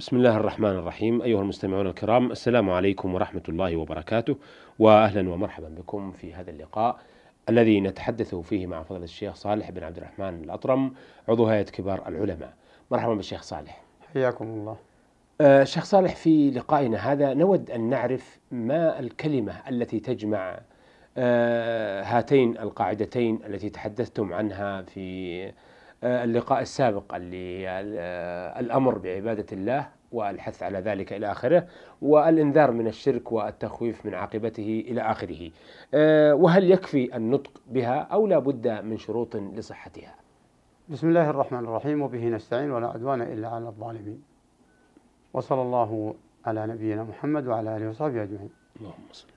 بسم الله الرحمن الرحيم. أيها المستمعون الكرام السلام عليكم ورحمة الله وبركاته وأهلا ومرحبا بكم في هذا اللقاء الذي نتحدث فيه مع فضل الشيخ صالح بن عبد الرحمن الأطرم عضو هيئة كبار العلماء. مرحبا بالشيخ صالح. حياكم الله. آه شيخ صالح في لقائنا هذا نود أن نعرف ما الكلمة التي تجمع آه هاتين القاعدتين التي تحدثتم عنها في اللقاء السابق اللي آه الأمر بعبادة الله والحث على ذلك إلى آخره والإنذار من الشرك والتخويف من عاقبته إلى آخره. آه وهل يكفي النطق بها أو لا بد من شروط لصحتها؟ بسم الله الرحمن الرحيم وبه نستعين ولا عدوان إلا على الظالمين. وصلى الله على نبينا محمد وعلى آله وصحبه أجمعين. اللهم صل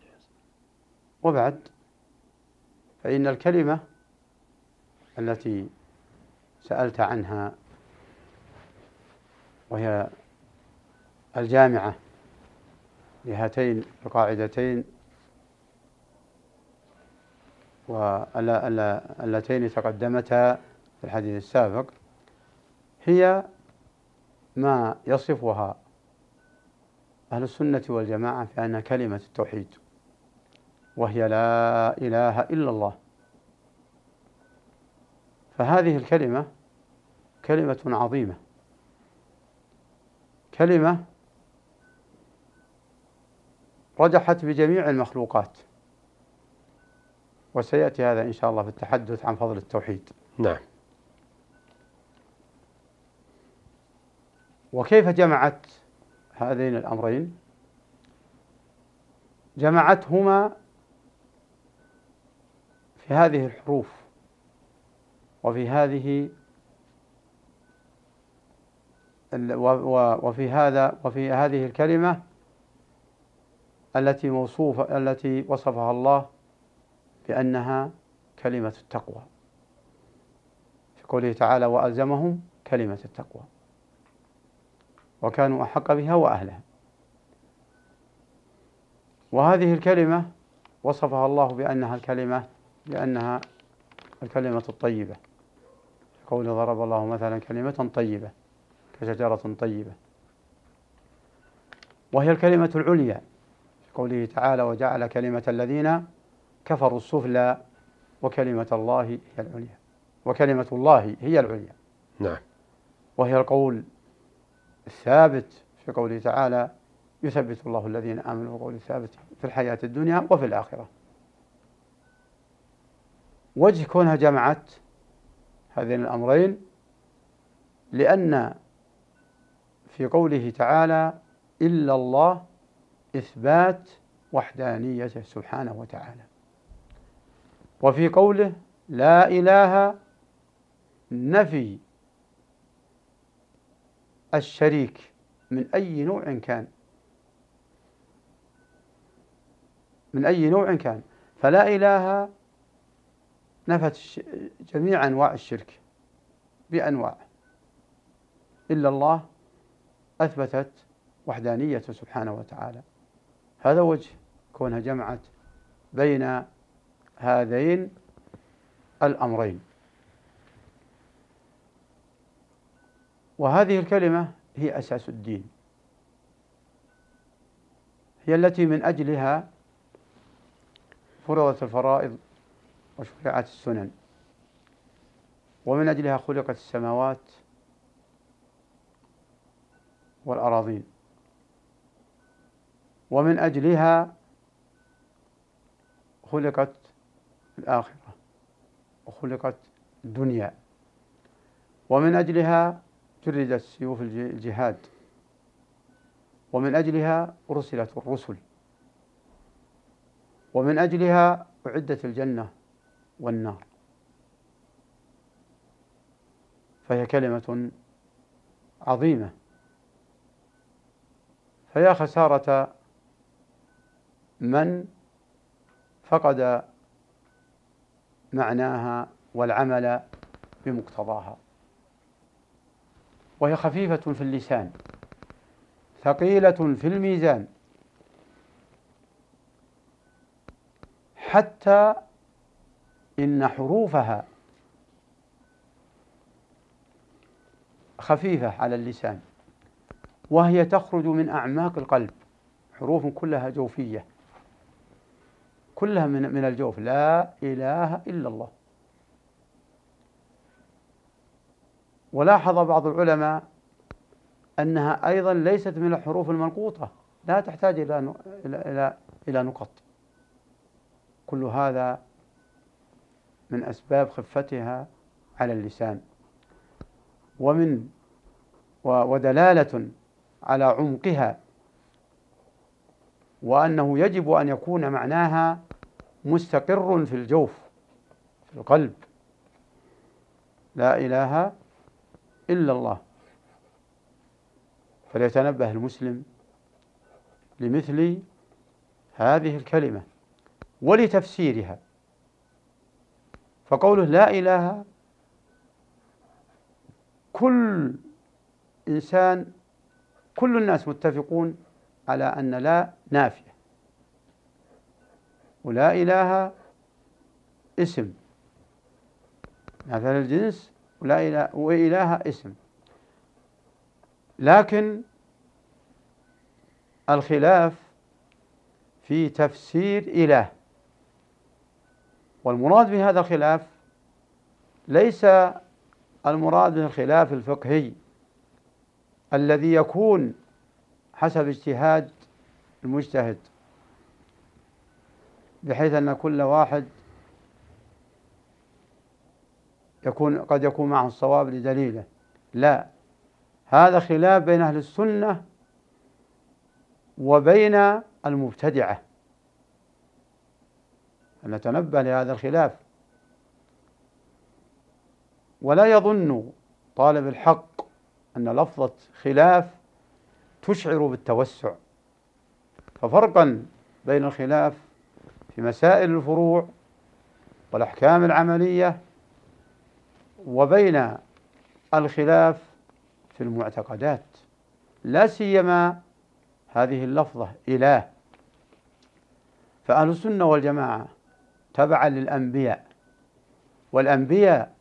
وبعد فإن الكلمة التي سألت عنها وهي الجامعة لهاتين القاعدتين واللتين تقدمتا في الحديث السابق. هي ما يصفها أهل السنة والجماعة في أنها كلمة التوحيد وهي لا إله إلا الله. فهذه الكلمة كلمة عظيمة. كلمة رجحت بجميع المخلوقات. وسيأتي هذا إن شاء الله في التحدث عن فضل التوحيد. نعم. وكيف جمعت هذين الأمرين؟ جمعتهما في هذه الحروف. وفي هذه وفي هذا وفي هذه الكلمة التي موصوفة التي وصفها الله بأنها كلمة التقوى. في قوله تعالى وألزمهم كلمة التقوى وكانوا أحق بها وأهلها. وهذه الكلمة وصفها الله بأنها الكلمة بأنها الكلمة الطيبة. قوله ضرب الله مثلا كلمة طيبة كشجرة طيبة. وهي الكلمة العليا في قوله تعالى وجعل كلمة الذين كفروا السفلى وكلمة الله هي العليا. وكلمة الله هي العليا. نعم. وهي القول الثابت في قوله تعالى يثبت الله الذين آمنوا بقول الثابت في الحياة الدنيا وفي الآخرة. وجه كونها جمعت هذين الأمرين لأن في قوله تعالى إلا الله إثبات وحدانيته سبحانه وتعالى. وفي قوله لا إله نفي الشريك من أي نوع كان. من أي نوع كان؟ فلا إله نفت جميع أنواع الشرك بأنواع. إلا الله أثبتت وحدانيته سبحانه وتعالى. هذا وجه كونها جمعت بين هذين الأمرين. وهذه الكلمة هي أساس الدين. هي التي من أجلها فرضت الفرائض وشرعت السنن. ومن أجلها خلقت السماوات والأراضين. ومن أجلها خلقت الآخرة وخلقت الدنيا. ومن أجلها جردت سيوف الجهاد. ومن أجلها أرسلت الرسل. ومن أجلها أعدت الجنة. والنار. فهي كلمة عظيمة. فيا خسارة من فقد معناها والعمل بمقتضاها. وهي خفيفة في اللسان ثقيلة في الميزان حتى إن حروفها خفيفة على اللسان وهي تخرج من أعماق القلب حروف كلها جوفية كلها من من الجوف لا إله إلا الله. ولاحظ بعض العلماء أنها أيضا ليست من الحروف المنقوطة لا تحتاج إلى إلى إلى نقط كل هذا من أسباب خفتها على اللسان. ومن ودلالة على عمقها وأنه يجب أن يكون معناها مستقر في الجوف في القلب. لا إله إلا الله. فليتنبه المسلم لمثل هذه الكلمة ولتفسيرها. فقوله لا إله. كل إنسان كل الناس متفقون على أن لا نافية. ولا إله اسم. مثل الجنس ولا إله وإله اسم. لكن الخلاف في تفسير إله. والمراد بهذا الخلاف ليس المراد به الخلاف الفقهي الذي يكون حسب اجتهاد المجتهد بحيث أن كل واحد يكون قد يكون معه الصواب لدليله. لا هذا خلاف بين أهل السنة وبين المبتدعة. نتنبه لهذا الخلاف. ولا يظن طالب الحق أن لفظة خلاف تشعر بالتوسع. ففرقا بين الخلاف في مسائل الفروع والأحكام العملية وبين الخلاف في المعتقدات. لا سيما هذه اللفظة إله. فأهل السنة والجماعة تبعا للأنبياء. والأنبياء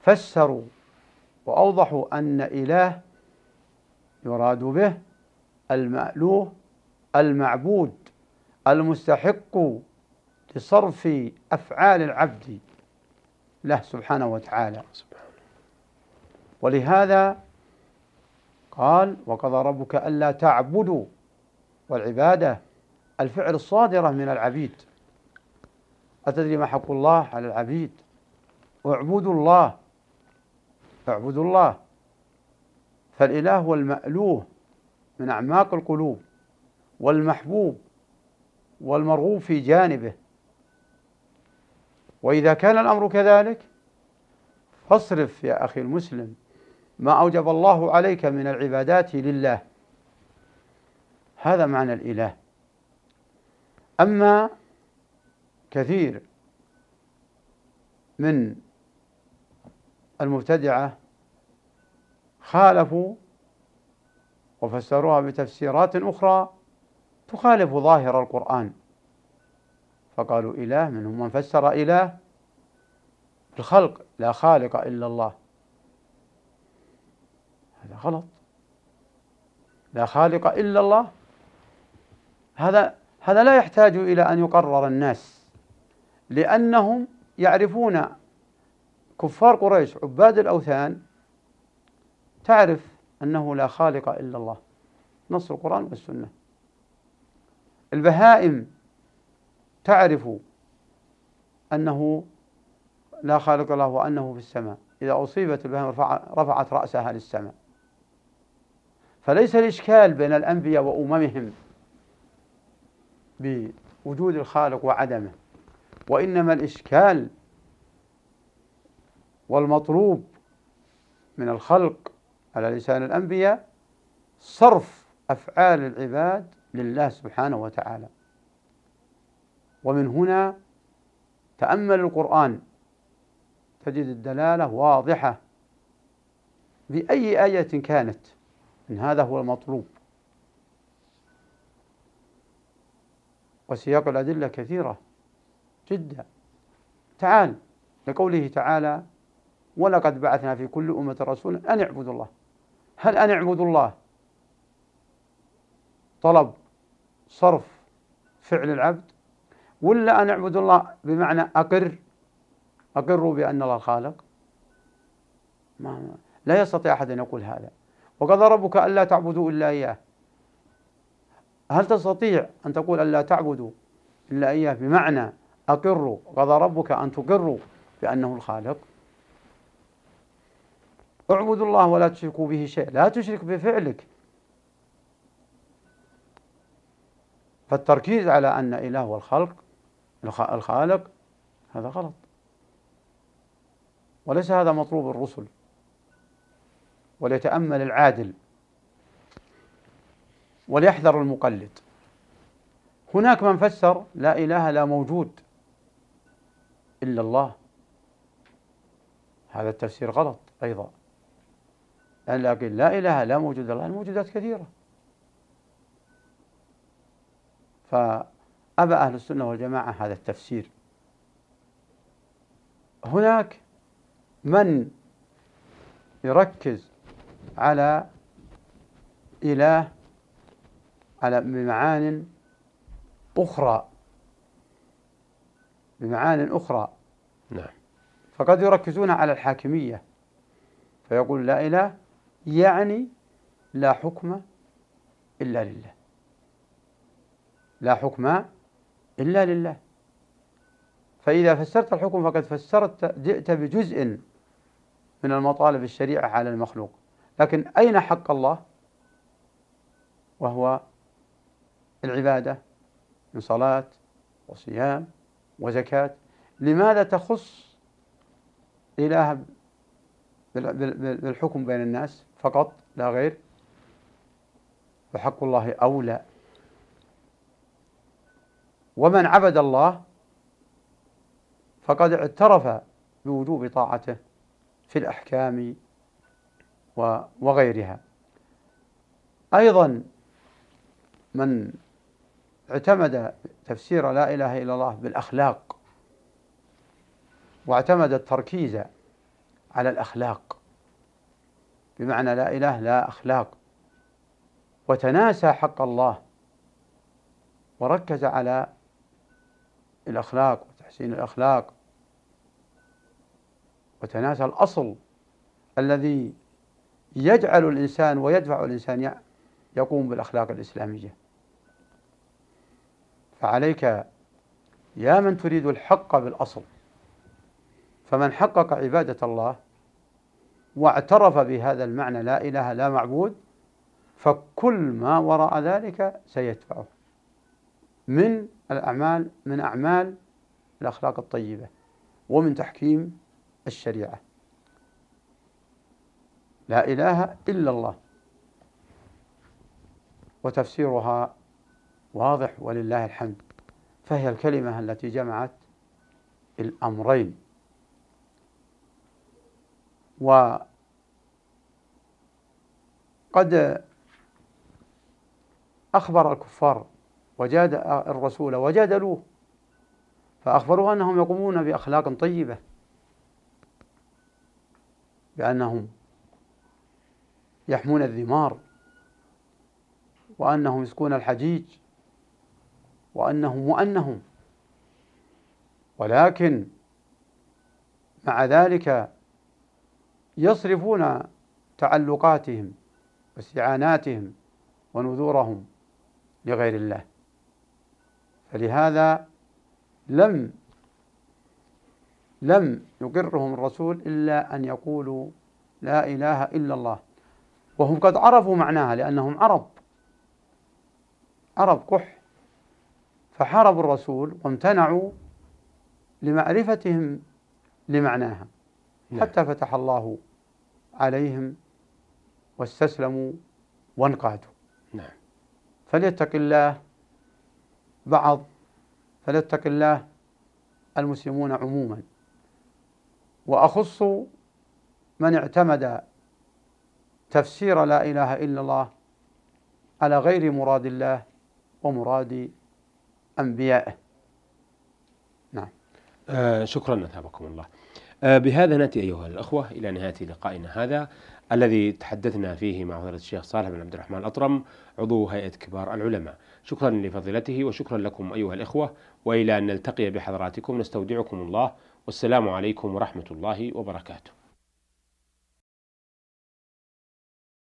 فسروا وأوضحوا أن إله يراد به المألوه المعبود المستحق لصرف أفعال العبد له سبحانه وتعالى. ولهذا قال وقضى ربك ألا تعبدوا. والعبادة الفعل الصادرة من العبيد. أتدري ما حق الله على العبيد؟ اعبدوا الله. اعبدوا الله. فالإله هو المألوه من أعماق القلوب والمحبوب والمرغوب في جانبه. وإذا كان الأمر كذلك فاصرف يا أخي المسلم ما أوجب الله عليك من العبادات لله. هذا معنى الإله. أما كثير من المبتدعة خالفوا وفسروها بتفسيرات أخرى تخالف ظاهر القرآن. فقالوا إله منهم من فسر إله الخلق لا خالق إلا الله. هذا غلط. لا خالق إلا الله. هذا هذا لا يحتاج إلى أن يقرر الناس. لأنهم يعرفون كفار قريش عباد الأوثان تعرف أنه لا خالق إلا الله. نص القرآن والسنة. البهائم تعرف أنه لا خالق له وأنه في السماء. إذا أصيبت البهائم رفعت رأسها للسماء. فليس الإشكال بين الأنبياء وأممهم بوجود الخالق وعدمه. وإنما الإشكال والمطلوب من الخلق على لسان الأنبياء صرف أفعال العباد لله سبحانه وتعالى. ومن هنا تأمل القرآن تجد الدلالة واضحة بأي آية كانت إن هذا هو المطلوب. وسياق الأدلة كثيرة. جدا. تعال لقوله تعالى ولقد بعثنا في كل أمة رسولا أن اعبدوا الله. هل أن اعبدوا الله؟ طلب صرف فعل العبد. ولا أن اعبدوا الله بمعنى أقر؟ أقروا بأن الله الخالق ما لا يستطيع أحد أن يقول هذا. وقضى ربك ألا تعبدوا إلا إياه. هل تستطيع أن تقول ألا تعبدوا إلا إياه بمعنى أقروا قضى ربك أن تقروا بأنه الخالق. اعبدوا الله ولا تشركوا به شيء لا تشرك بفعلك. فالتركيز على أن إله هو الخلق الخالق هذا غلط. وليس هذا مطلوب الرسل. وليتأمل العادل. وليحذر المقلد. هناك من فسر لا إله لا موجود. إلا الله. هذا التفسير غلط أيضا. لكن لا إله لا موجود الله الموجودات كثيرة. فأبى أهل السنة والجماعة هذا التفسير. هناك من يركز على إله على بمعان أخرى. بمعان أخرى. نعم. فقد يركزون على الحاكمية. فيقول لا إله يعني لا حكم إلا لله. لا حكم إلا لله. فإذا فسرت الحكم فقد فسرت جئت بجزء من المطالب الشريعة على المخلوق. لكن أين حق الله؟ وهو العبادة من صلاة وصيام وزكاة. لماذا تخص إله بالحكم بين الناس فقط؟ لا غير. فحق الله أولى. ومن عبد الله فقد اعترف بوجوب طاعته في الأحكام وغيرها. أيضا من اعتمد تفسير لا إله إلا الله بالأخلاق واعتمد التركيز على الأخلاق بمعنى لا إله لا أخلاق وتناسى حق الله وركز على الأخلاق وتحسين الأخلاق وتناسى الأصل الذي يجعل الإنسان ويدفع الإنسان يقوم بالأخلاق الإسلامية. فعليك يا من تريد الحق بالأصل. فمن حقق عبادة الله واعترف بهذا المعنى لا إله لا معبود فكل ما وراء ذلك سيتبعه. من الأعمال من أعمال الأخلاق الطيبة ومن تحكيم الشريعة. لا إله إلا الله. وتفسيرها واضح ولله الحمد. فهي الكلمة التي جمعت الأمرين. وقد أخبر الكفار وجاد الرسول وجادلوه فأخبروه أنهم يقومون بأخلاق طيبة بأنهم يحمون الذمار وأنهم يسكون الحجيج. وأنهم وأنهم ولكن مع ذلك يصرفون تعلقاتهم واستعاناتهم ونذورهم لغير الله. فلهذا لم لم يقرهم الرسول إلا أن يقولوا لا إله إلا الله. وهم قد عرفوا معناها لأنهم عرب. عرب قح فحاربوا الرسول وامتنعوا لمعرفتهم لمعناها. نعم. حتى فتح الله عليهم واستسلموا وانقادوا. نعم. فليتق الله بعض فليتق الله المسلمون عموما. وأخص من اعتمد تفسير لا إله إلا الله على غير مراد الله ومراد أنبيائه نعم. آه شكرا أثابكم الله. آه بهذا نأتي أيها الأخوة إلى نهاية لقائنا هذا الذي تحدثنا فيه مع فضيلة الشيخ صالح بن عبد الرحمن الأطرم عضو هيئة كبار العلماء. شكرا لفضيلته وشكرا لكم أيها الإخوة وإلى أن نلتقي بحضراتكم نستودعكم الله والسلام عليكم ورحمة الله وبركاته.